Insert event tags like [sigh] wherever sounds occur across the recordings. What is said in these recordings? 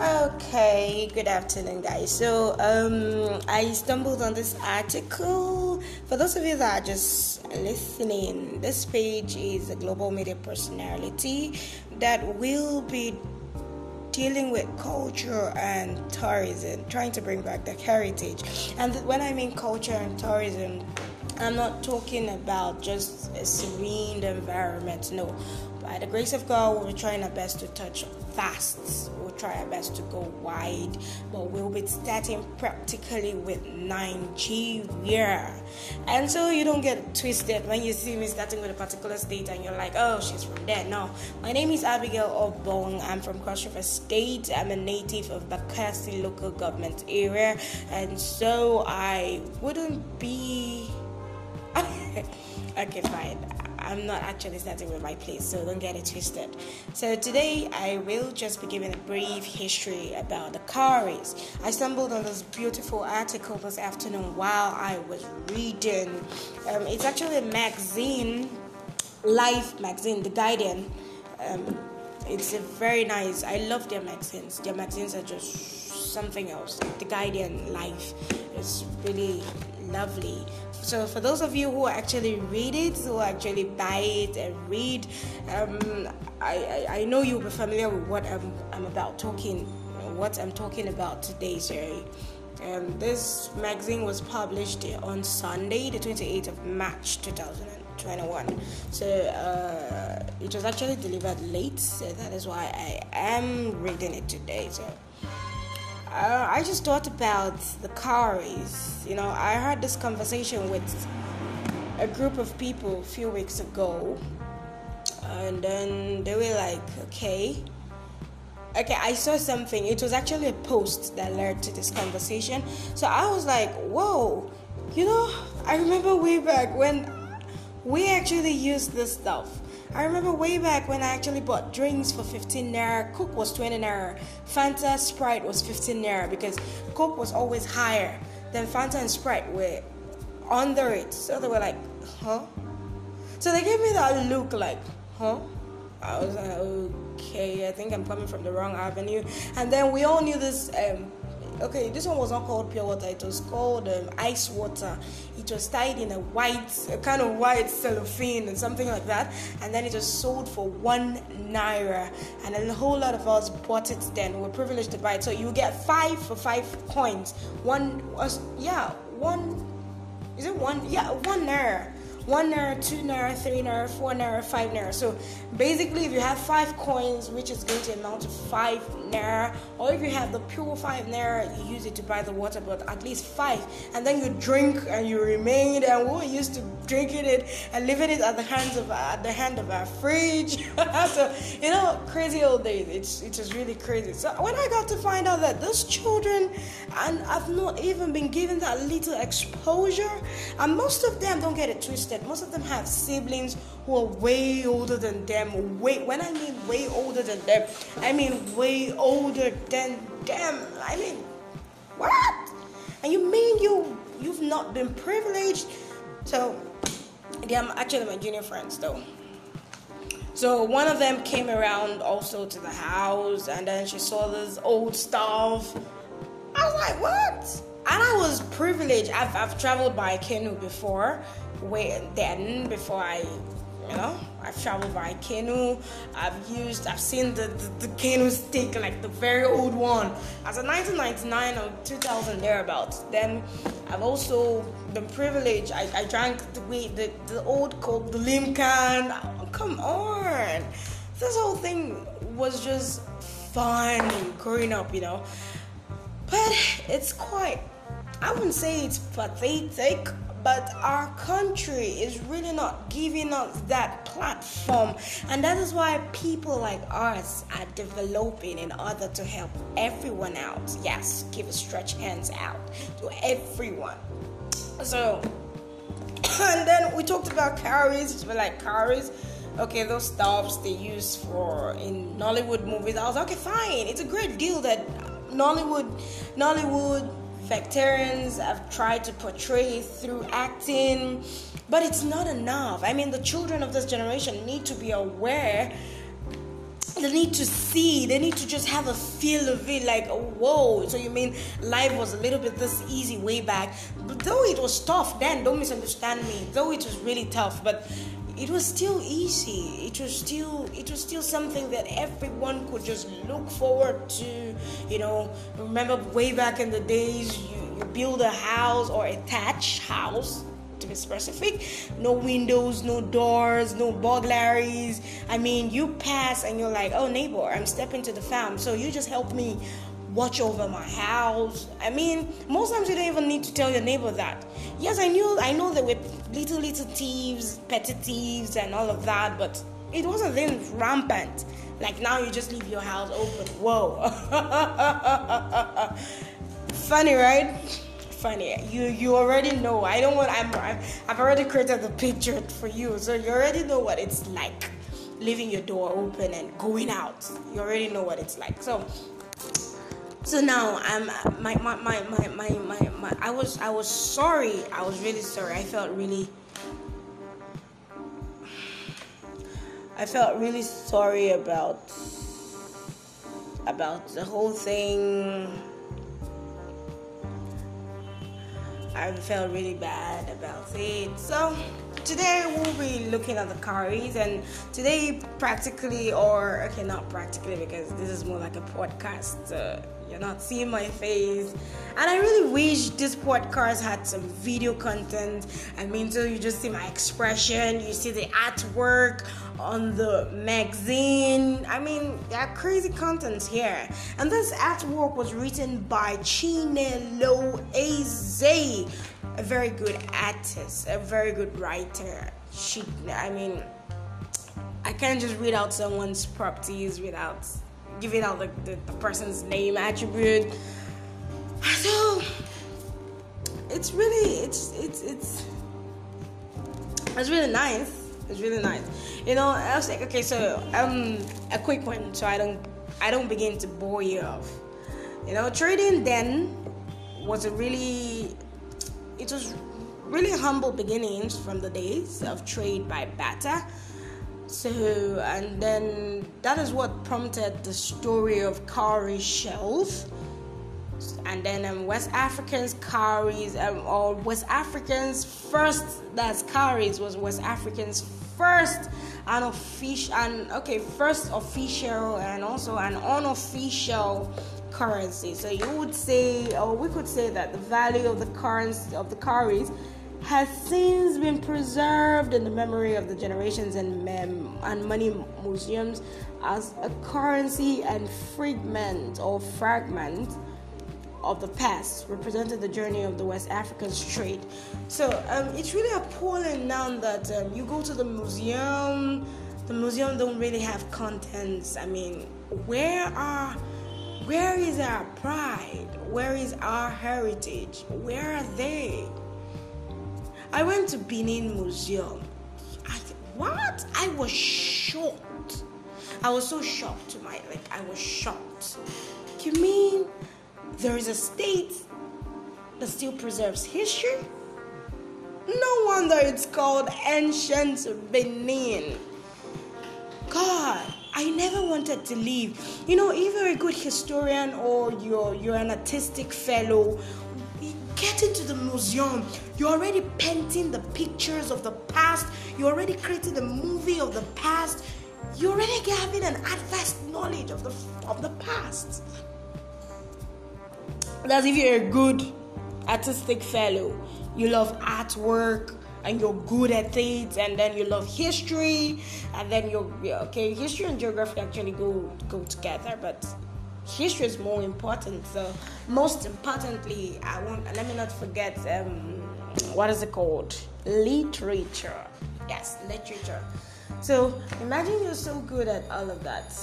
Okay, good afternoon, guys. So, um, I stumbled on this article. For those of you that are just listening, this page is a global media personality that will be dealing with culture and tourism, trying to bring back the heritage. And when I mean culture and tourism, I'm not talking about just a serene environment, no. By the grace of God, we're trying our best to touch fast. We'll try our best to go wide, but we'll be starting practically with nine G Nigeria. And so you don't get twisted when you see me starting with a particular state and you're like, oh, she's from there. No, my name is Abigail Obong. I'm from Cross River State. I'm a native of Bakassi local government area, and so I wouldn't be [laughs] okay, fine. I'm not actually starting with my place, so don't get it twisted. So today I will just be giving a brief history about the cowries. I stumbled on this beautiful article this afternoon while I was reading. Um, it's actually a magazine, Life magazine, The Guardian. Um, it's a very nice. I love their magazines. Their magazines are just something else. The Guardian Life is really lovely. So for those of you who actually read it, who actually buy it and read, um, I, I, I, know you'll be familiar with what I'm, I'm about talking, what I'm talking about today, sorry. Um, this magazine was published on Sunday, the 28th of March 2021. So uh, it was actually delivered late, so that is why I am reading it today. So uh, I just thought about the cowries. You know, I had this conversation with a group of people a few weeks ago, and then they were like, okay. Okay, I saw something. It was actually a post that led to this conversation. So I was like, whoa, you know, I remember way back when we actually used this stuff I remember way back when I actually bought drinks for 15 naira, Coke was 20 naira, Fanta Sprite was 15 naira because Coke was always higher than Fanta and Sprite were under it. So they were like, huh? So they gave me that look like, huh? I was like, okay, I think I'm coming from the wrong avenue. And then we all knew this um, okay, this one was not called pure water, it was called um, ice water. It was tied in a white, a kind of white cellophane and something like that, and then it was sold for one naira. And a whole lot of us bought it then. We were privileged to buy it. So you get five for five coins. One was, yeah, one, is it one? Yeah, one naira one naira, two naira, three naira, four naira, five naira. So basically, if you have five coins, which is going to amount to five naira, or if you have the pure five naira, you use it to buy the water, but at least five, and then you drink and you remain. And we were used to drinking it and leaving it at the hands of at the hand of our fridge. [laughs] so you know, crazy old days. It's it is really crazy. So when I got to find out that those children, and I've not even been given that little exposure, and most of them don't get it twisted most of them have siblings who are way older than them. Way when I mean way older than them, I mean way older than them. I mean, what? And you mean you you've not been privileged? So they are actually my junior friends though. So one of them came around also to the house, and then she saw this old stuff. I was like, what? And I was privileged. I've, I've traveled by canoe before, way then before I you know i've traveled by canoe i've used i've seen the, the, the, canoe stick like the very old one. As a 1999 or 2000 thereabouts then i've also been privileged i, I drank the the, the old coke the limcan oh, come on. This whole thing was just fun growing up you know. But it's quite i wouldn't say it's pathetic but our country is really not giving us that platform. And that is why people like us are developing in order to help everyone out. Yes give a stretch hands out to everyone. So [coughs] and then we talked about cowries we like cowries okay those stuffs they use for in nollywood movies. I was like, okay fine. It's a great deal that nollywood nollywood veterans have tried to portray through acting, but it's not enough. I mean, the children of this generation need to be aware. They need to see. They need to just have a feel of it like whoa. So you mean life was a little bit this easy way back? But though it was tough then don't misunderstand me. Though it was really tough but it was still easy it was still it was still something that everyone could just look forward to you know remember way back in the days you, you build a house or a thatch house to be specific. No windows, no doors, no burglaries. I mean, you pass and you're like, oh, neighbor, I'm stepping to the farm. So you just help me watch over my house. I mean, most times you don't even need to tell your neighbor that. Yes, I knew, I know there were little, little thieves, petty thieves, and all of that, but it wasn't then rampant. Like now you just leave your house open. Whoa. [laughs] Funny, right? funny. You you already know. I don't want. I'm, I'm I've already created the picture for you, so you already know what it's like, leaving your door open and going out. You already know what it's like. So. So now I'm my my, my, my, my, my, my I was I was sorry. I was really sorry. I felt really I felt really sorry about about the whole thing I felt really bad about it. So today we'll be looking at the cowries and today practically or okay not practically because this is more like a podcast. Uh, you're not seeing my face. And I really wish this podcast had some video content. I mean, so you just see my expression, you see the artwork on the magazine. I mean, there are crazy contents here. And this artwork was written by Chinelo Eze, a very good artist, a very good writer. She, I mean, I can't just read out someone's properties without giving out the, the, the person's name attribute. So it's really it's it's it's it's really nice. It's really nice. You know, I was like, okay, so um a quick one so I don't I don't begin to bore you off. You know, trading then was a really it was really humble beginnings from the days of trade by barter so, and then that is what prompted the story of cowrie shells. And then um, West Africans cowries, um, or West Africans first, that's cowries was West Africans first unofficial and okay, first official and also an unofficial currency. So you would say, or we could say that the value of the currency of the cowries has since been preserved in the memory of the generations and, mem- and many museums as a currency and fragment or fragment of the past represented the journey of the West African trade. So um, it's really appalling now that um, you go to the museum, the museum don't really have contents. I mean, where are where is our pride? Where is our heritage? Where are they? I went to Benin Museum. I what? I was shocked. I was so shocked to my like I was shocked. You mean there is a state that still preserves history? No wonder it's called ancient Benin. God, I never wanted to leave. You know, you're a good historian or you're you're an artistic fellow get into the museum. You're already painting the pictures of the past. You're already creating the movie of the past. You're already having an advanced knowledge of the of the past. That's if you're a good artistic fellow. You love artwork and you're good at it, and then you love history, and then you're okay. History and geography actually go go together, but history is more important. So, most importantly, I want let me not forget um, what is it called? Literature. Yes, literature. So, imagine you're so good at all of that.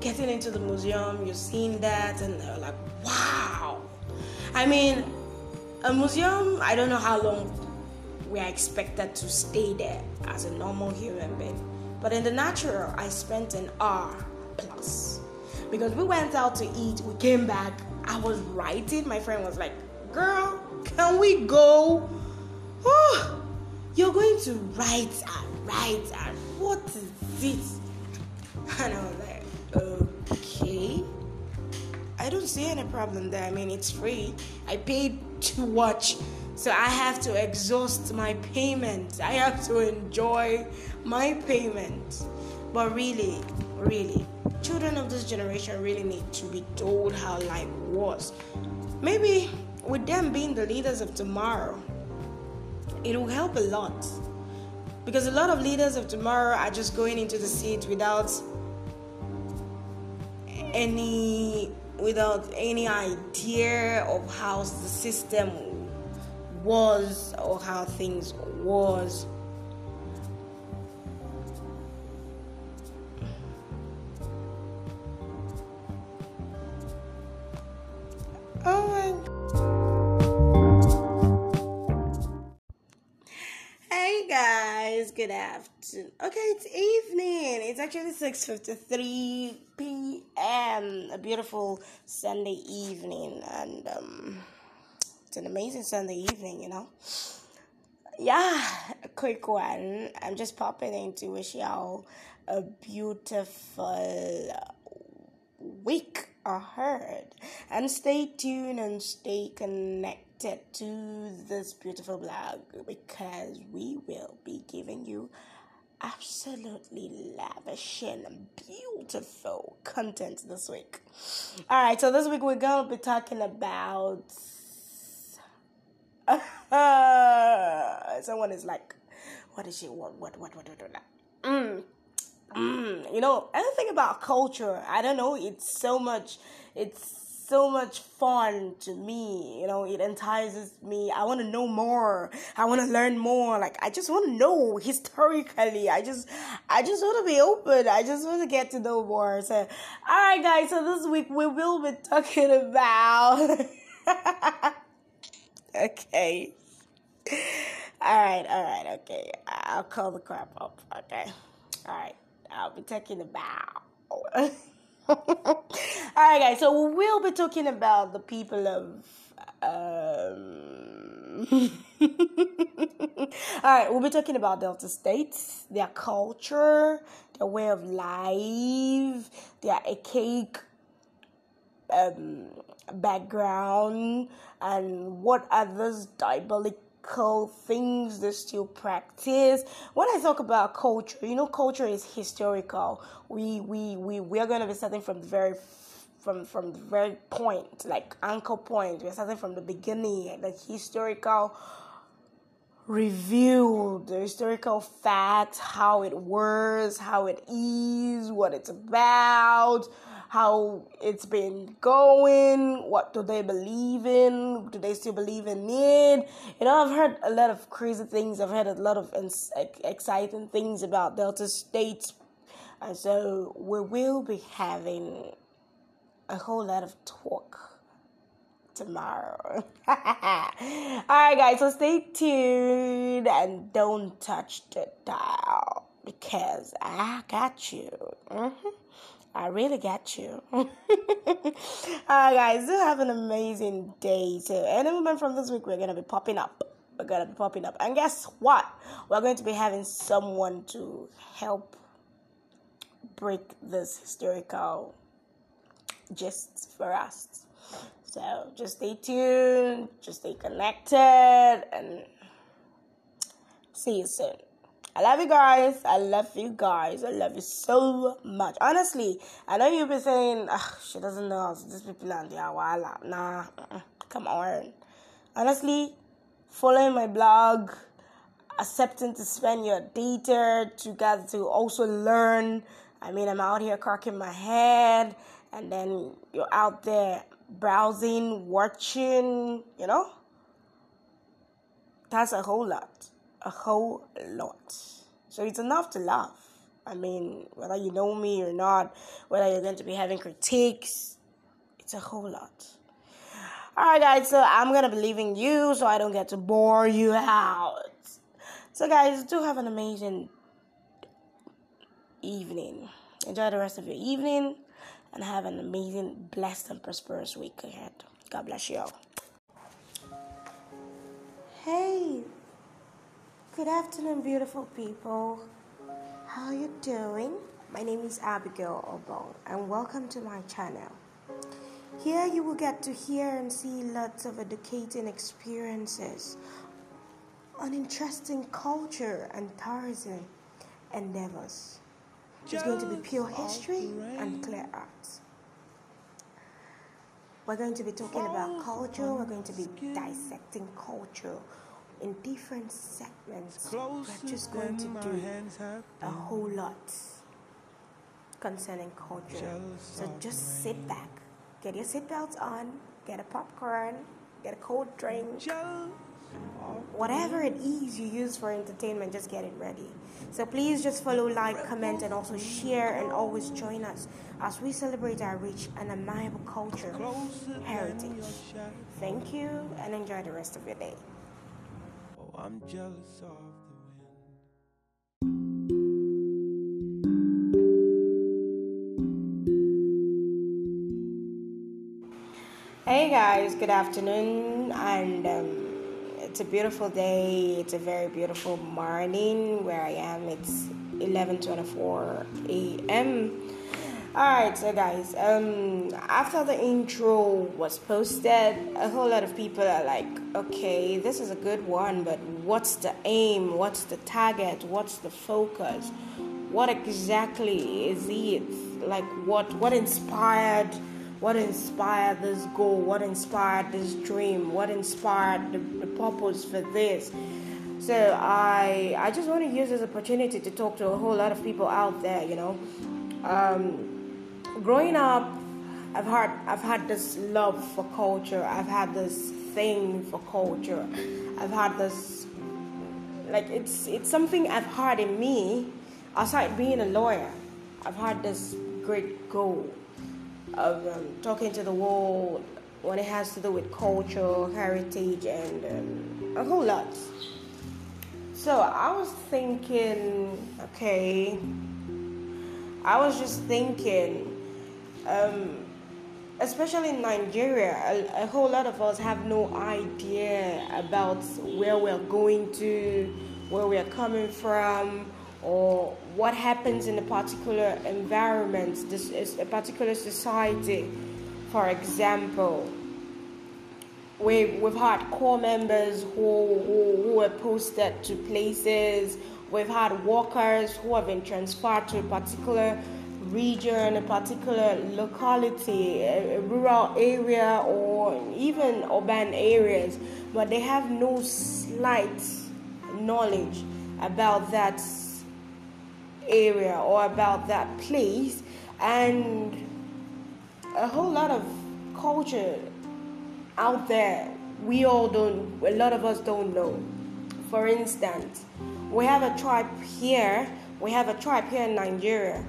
Getting into the museum, you're seeing that, and they're like, wow. I mean, a museum, I don't know how long we are expected to stay there as a normal human being. But in the natural, I spent an hour plus. Because we went out to eat, we came back, I was writing. My friend was like, Girl, can we go? Oh, you're going to write and write and what is this? And I was like, okay. I don't see any problem there. I mean, it's free. I paid to watch, so I have to exhaust my payment. I have to enjoy my payment. But really, really, children of this generation really need to be told how life was. Maybe with them being the leaders of tomorrow, it will help a lot. Because a lot of leaders of tomorrow are just going into the seat without any without any idea of how the system was or how things was good afternoon. Okay it's evening. It's actually 6.53 p.m a beautiful sunday evening and um it's an amazing sunday evening you know? Yeah a quick one. I'm just popping in to wish y'all a beautiful week ahead. And stay tuned and stay connected to this beautiful blog because we will be giving you absolutely lavish and beautiful content this week. All right, so this week we're going to be talking about. [laughs] someone is like, what is she? What, what, what, what, what, what? Mm. Mm, you know, anything about culture, I don't know, it's so much, it's so much fun to me. You know, it entices me. I want to know more. I want to learn more. Like, I just want to know historically. I just, I just want to be open. I just want to get to know more. So, all right, guys. So this week we will be talking about. [laughs] okay. All right, all right, okay. I'll call the crap up. Okay. All right. I'll be talking about. [laughs] [laughs] All right, guys. So we'll be talking about the people of. Um... [laughs] All right, we'll be talking about Delta states, their culture, their way of life, their archaic um, background, and what others diabolic things they still practice. When I talk about culture, you know, culture is historical. We we we we are going to be starting from the very from from the very point, like anchor point. We're starting from the beginning, the historical review, the historical facts, how it works, how it is, what it's about how it's been going, what do they believe in, do they still believe in it? You know, I've heard a lot of crazy things, I've heard a lot of exciting things about Delta State. and so we will be having a whole lot of talk tomorrow. [laughs] All right, guys, so stay tuned and don't touch the dial because I got you. Mm-hmm. I really get you. [laughs] Alright, guys, do have an amazing day. So, any moment from this week, we're gonna be popping up. We're gonna be popping up, and guess what? We're going to be having someone to help break this historical gist for us. So, just stay tuned, just stay connected, and see you soon. I love you guys. I love you guys. I love you so much. Honestly, I know you'll be saying, she doesn't know how to these people and their wala. Nah, come on. Honestly, following my blog, accepting to spend your data to get to also learn. I mean, I'm out here cracking my head, and then you're out there browsing, watching, you know? That's a whole lot a whole lot. So it's enough to laugh. I mean, whether you know me or not, whether you're going to be having critiques, it's a whole lot. Alright, guys, so I'm gonna be leaving you so I don't get to bore you out. So, guys, do have an amazing evening. Enjoy the rest of your evening and have an amazing, blessed, and prosperous week ahead. God bless you all. Hey. Good afternoon, beautiful people. How are you doing? My name is Abigail Obong, and welcome to my channel. Here you will get to hear and see lots of educating experiences on interesting culture and tourism endeavors. It's going to be pure history and clear arts. We're going to be talking about culture, we're going to be dissecting culture in different segments. We're just going to do a whole lot concerning culture. So just sit back, get your seatbelts on, get a popcorn, get a cold drink. Whatever it is you use for entertainment, just get it ready. So please just follow, like, comment, and also share, and always join us as we celebrate our rich and admirable culture heritage. Thank you, and enjoy the rest of your day. I'm jealous of the wind. Hey guys, good afternoon, and um, it's a beautiful day. It's a very beautiful morning where I am. It's 11:24 a.m. All right, so guys, um, after the intro was posted, a whole lot of people are like, "Okay, this is a good one, but what's the aim? What's the target? What's the focus? What exactly is it? Like, what what inspired?" what inspired this goal, what inspired this dream, what inspired the, the purpose for this. So I I just want to use this opportunity to talk to a whole lot of people out there. You know, um, growing up, I've had I've had this love for culture. I've had this thing for culture. I've had this like it's it's something I've had in me. Aside being a lawyer, I've had this great goal of um, talking to the world when it has to do with culture, heritage, and um, a whole lot. So I was thinking, okay, I was just thinking, um, especially in Nigeria, a, a, whole lot of us have no idea about where we're going to, where we're coming from, or what happens in a particular environment, this is a particular society. For example, we, we've had core members who, who, who were posted to places, we've had workers who have been transferred to a particular region, a particular locality, a, rural area, or even urban areas, but they have no slight knowledge about that area or about that place. And a whole lot of culture out there we all don't a lot of us don't know. For instance we have a tribe here we have a tribe here in nigeria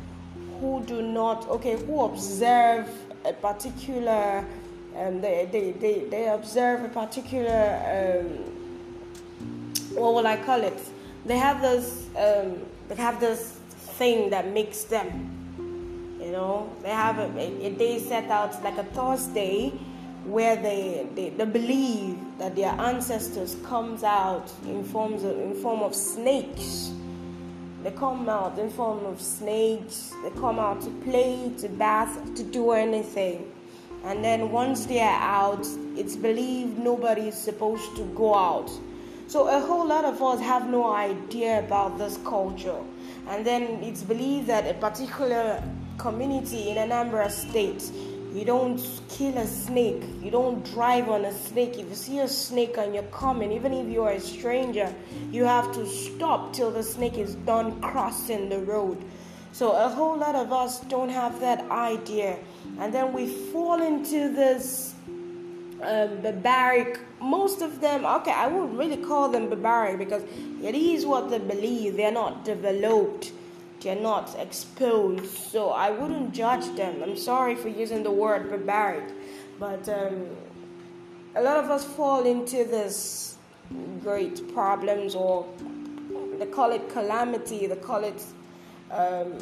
who do not okay who observe a particular um, they, they, they, they observe a particular um, what will i call it they have this um, they have this thing that makes them. You know, they have a, a, day set out like a Thursday where they, they, they believe that their ancestors comes out in forms of, in form of snakes. They come out in form of snakes. They come out to play, to bath, to do anything. And then once they are out, it's believed nobody is supposed to go out. So a whole lot of us have no idea about this culture and then it's believed that a particular community in Anambra state you don't kill a snake. You don't drive on a snake. If you see a snake and you're coming even if you're a stranger you have to stop till the snake is done crossing the road. So a whole lot of us don't have that idea. And then we fall into this um, barbaric most of them okay i wouldn't really call them barbaric because it is what they believe. They're not developed they're not exposed so i wouldn't judge them. I'm sorry for using the word barbaric but um, a lot of us fall into this great problems or they call it calamity they call it um,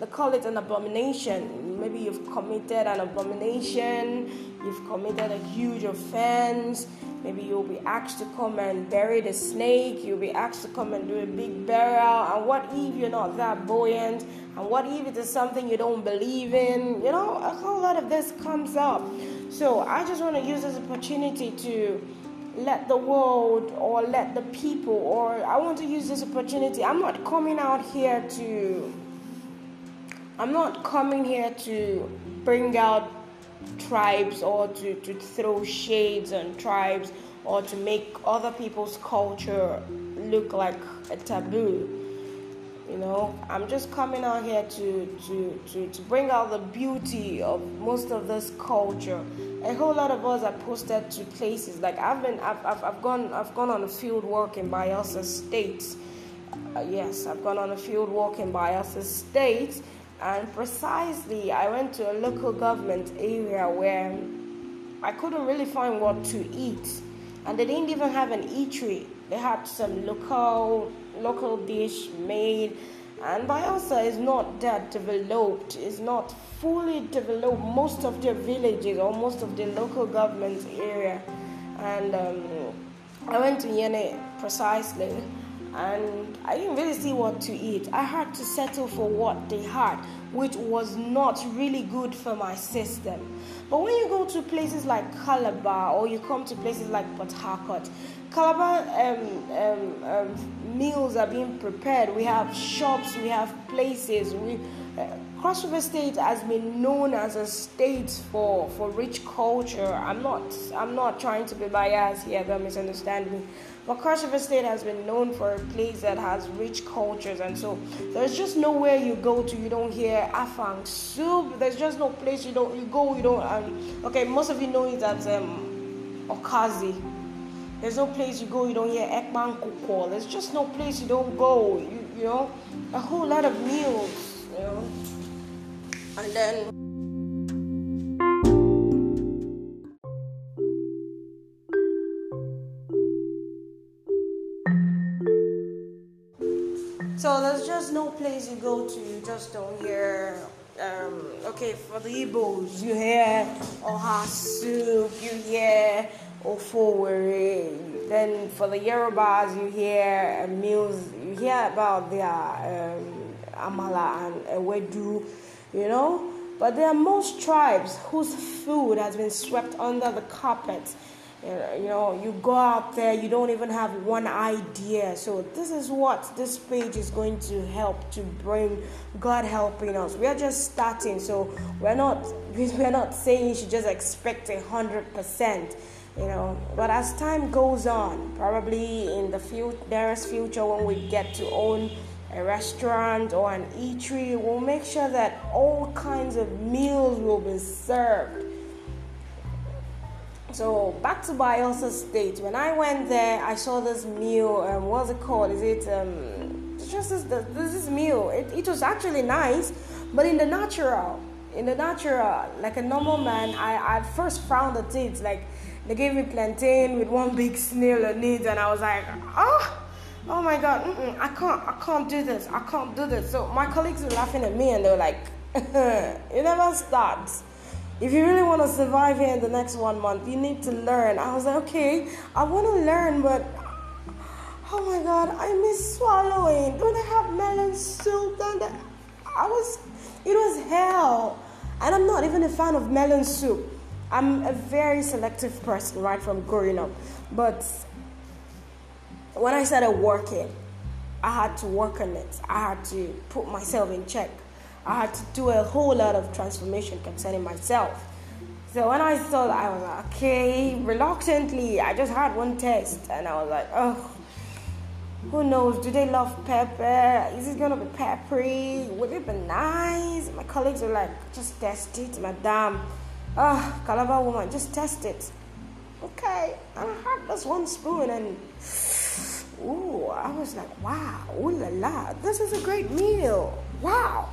they call it an abomination. Maybe you've committed an abomination you've committed a huge offense Maybe you'll be asked to come and bury the snake. You'll be asked to come and do a big burial. And what if you're not that buoyant? And what if it is something you don't believe in? You know, a whole lot of this comes up. So I just want to use this opportunity to let the world or let the people, or I want to use this opportunity. I'm not coming out here to, I'm not coming here to bring out tribes or to, to throw shades on tribes or to make other people's culture look like a taboo. You know, I'm just coming out here to, to, to, to bring out the beauty of most of this culture. A whole lot of us are posted to places like I've been, I've, I've, I've gone, I've gone on a field work in Bayelsa State. Uh, yes, I've gone on a field walk in Bayelsa State, and precisely I went to a local government area where I couldn't really find what to eat, and they didn't even have an eatery. They had some local local dish made. And Bayelsa is not that developed, it's not fully developed. Most of the villages or most of the local government area, and um, I went to Yene precisely, and I didn't really see what to eat. I had to settle for what they had, which was not really good for my system. But when you go to places like Calabar or you come to places like Port Harcourt, Calabar um, um, um, meals are being prepared. We have shops, we have places. We, uh, Cross River State has been known as a state for, for rich culture. I'm not I'm not trying to be biased here. Don't misunderstand me. But Cross State has been known for a place that has rich cultures, and so there's just nowhere you go to you don't hear afang soup. There's just no place you don't you go you don't. Um, okay, most of you know it as um, okazi there's no place you go you don't hear ekman kukol. There's just no place you don't go. You, you know, a whole lot of meals. You know, and then. So there's just no place you go to, you just don't hear. Um, okay, for the Igbos, you hear oha soup, you hear ofe Owerri. Then for the Yorubas, you hear meals, you hear about their um, amala and ewedu, you know. But there are most tribes whose food has been swept under the carpet. Uh, you know, you go out there, you don't even have one idea. So, this is what this page is going to help to bring God helping us. We are just starting, so we're not [laughs] we're not saying you should just expect a hundred percent you know but as time goes on probably in the few nearest future when we get to own a restaurant or an eatery we'll make sure that all kinds of meals will be served so back to Bayelsa State. When I went there, I saw this meal. Um, what's it called? Is it um, just this, this, this meal? It, it was actually nice, but in the natural, in the natural, like a normal man, I I first found the it like they gave me plantain with one big snail on it, and I was like, oh, oh my god, I can't, I can't do this, I can't do this. So my colleagues were laughing at me, and they were like, [laughs] it never stops. If you really want to survive here in the next one month, you need to learn. I was like, okay, I want to learn, but oh my god, I miss swallowing. Don't they have melon soup? Don't? I was, it was hell. And I'm not even a fan of melon soup. I'm a very selective person right from growing up. But when I started working, I had to work on it. I had to put myself in check. I had to do a whole lot of transformation concerning myself. So when I thought I was like, okay, reluctantly, I just had one test and I was like, oh, who knows? Do they love pepper? Is it gonna be peppery? Would it be nice? My colleagues were like, just test it, madam. Oh, Calabar woman, just test it. Okay, and I had this one spoon and ooh, I was like, wow, ooh la la, this is a great meal. Wow.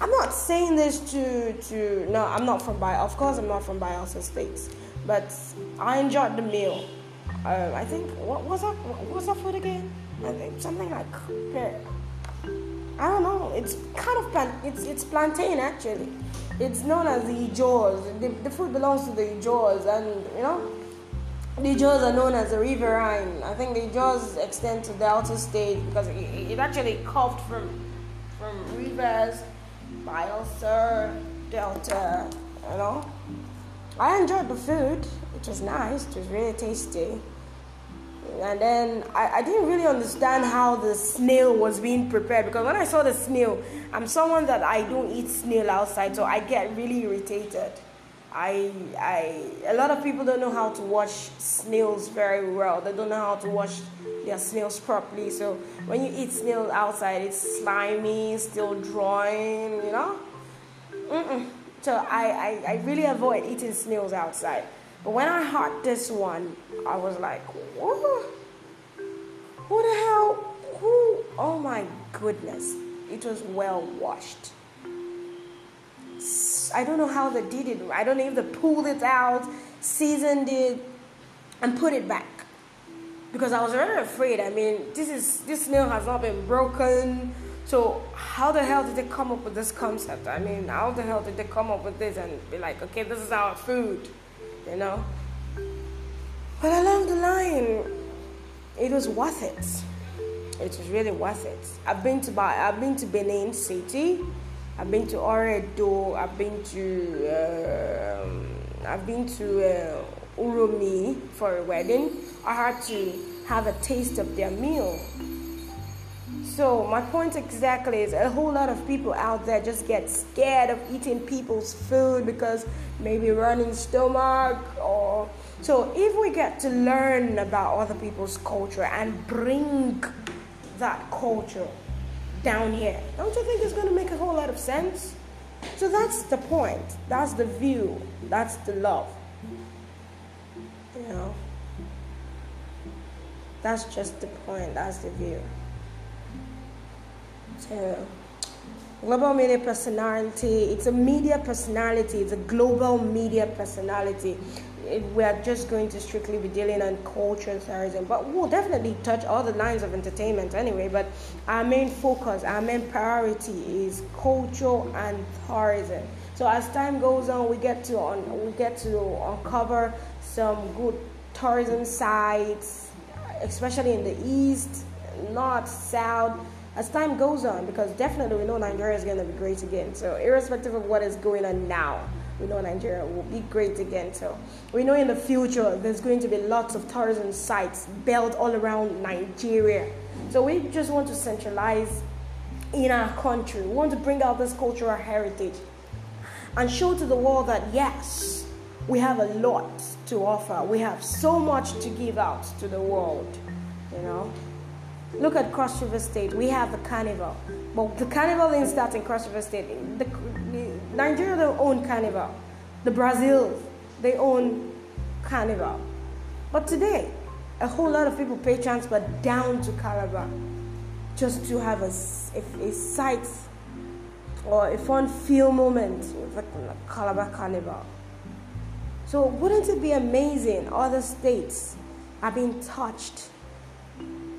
I'm not saying this to to no, I'm not from Bio. Of course, I'm not from Bayelsa States, but I enjoyed the meal. Um, I think what was that? What was that food again? I think something like I don't know. It's kind of plan. It's it's plantain actually. It's known as the Ijaws. The, the food belongs to the Ijaws, and you know, the Ijaws are known as the riverine. I think the Ijaws extend to Delta State because it, it actually carved from from rivers, Bayelsa, Delta, you know. I enjoyed the food. It was nice. It was really tasty. And then I, I didn't really understand how the snail was being prepared because when I saw the snail, I'm someone that I don't eat snail outside, so I get really irritated. I, I, a lot of people don't know how to wash snails very well. They don't know how to wash their snails properly. So when you eat snail outside, it's slimy, still drying, you know. Mm-mm. So I, I, I really avoid eating snails outside. But when I had this one, I was like, what? What the hell? Who? Oh my goodness! It was well washed. I don't know how they did it. I don't know if they pulled it out, seasoned it, and put it back. Because I was very afraid. I mean, this is this nail has not been broken. So how the hell did they come up with this concept? I mean, how the hell did they come up with this and be like, okay, this is our food, you know? But along the line, it was worth it. It was really worth it. I've been to I've been to Benin City. I've been to Oredo. I've been to um, I've been to uh, Uromi for a wedding. I had to have a taste of their meal. So my point exactly is a whole lot of people out there just get scared of eating people's food because maybe running stomach or so if we get to learn about other people's culture and bring that culture down here. Don't you think it's going to make a whole lot of sense? So that's the point. That's the view. That's the love. You know? That's just the point. That's the view. So, global media personality, it's a media personality, it's a global media personality we are just going to strictly be dealing on culture and tourism, but we'll definitely touch all the lines of entertainment anyway. But our main focus, our main priority is culture and tourism. So as time goes on, we get to on, we get to uncover some good tourism sites, especially in the east, north, south. As time goes on, because definitely we know Nigeria is going to be great again. So irrespective of what is going on now we know Nigeria will be great again. So we know in the future there's going to be lots of tourism sites built all around Nigeria. So we just want to centralize in our country. We want to bring out this cultural heritage and show to the world that yes, we have a lot to offer. We have so much to give out to the world. You know. Look at Cross River State. We have the carnival. But the carnival didn't start in Cross River State. The, Nigeria, they own Carnival. The Brazil, they own Carnival. But today, a whole lot of people pay transfer down to Calabar just to have a, a, a sight or a fun feel moment with the Calabar Carnival. So, wouldn't it be amazing? Other states are being touched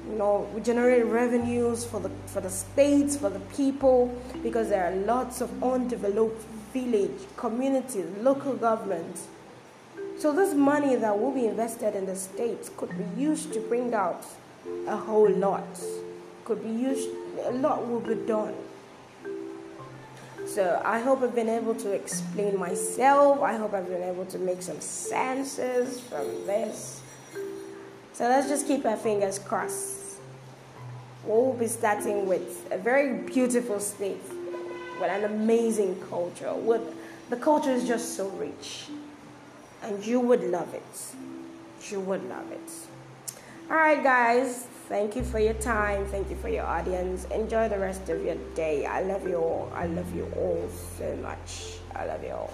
you know, we generate revenues for the for the states, for the people, because there are lots of undeveloped village, communities, local governments. So this money that will be invested in the states could be used to bring out a whole lot. Could be used a lot will be done. So I hope I've been able to explain myself. I hope I've been able to make some senses from this. So let's just keep our fingers crossed. We'll be starting with a very beautiful state with an amazing culture. With the culture is just so rich, and you would love it. You would love it. All right, guys. Thank you for your time. Thank you for your audience. Enjoy the rest of your day. I love you all. I love you all so much. I love you all.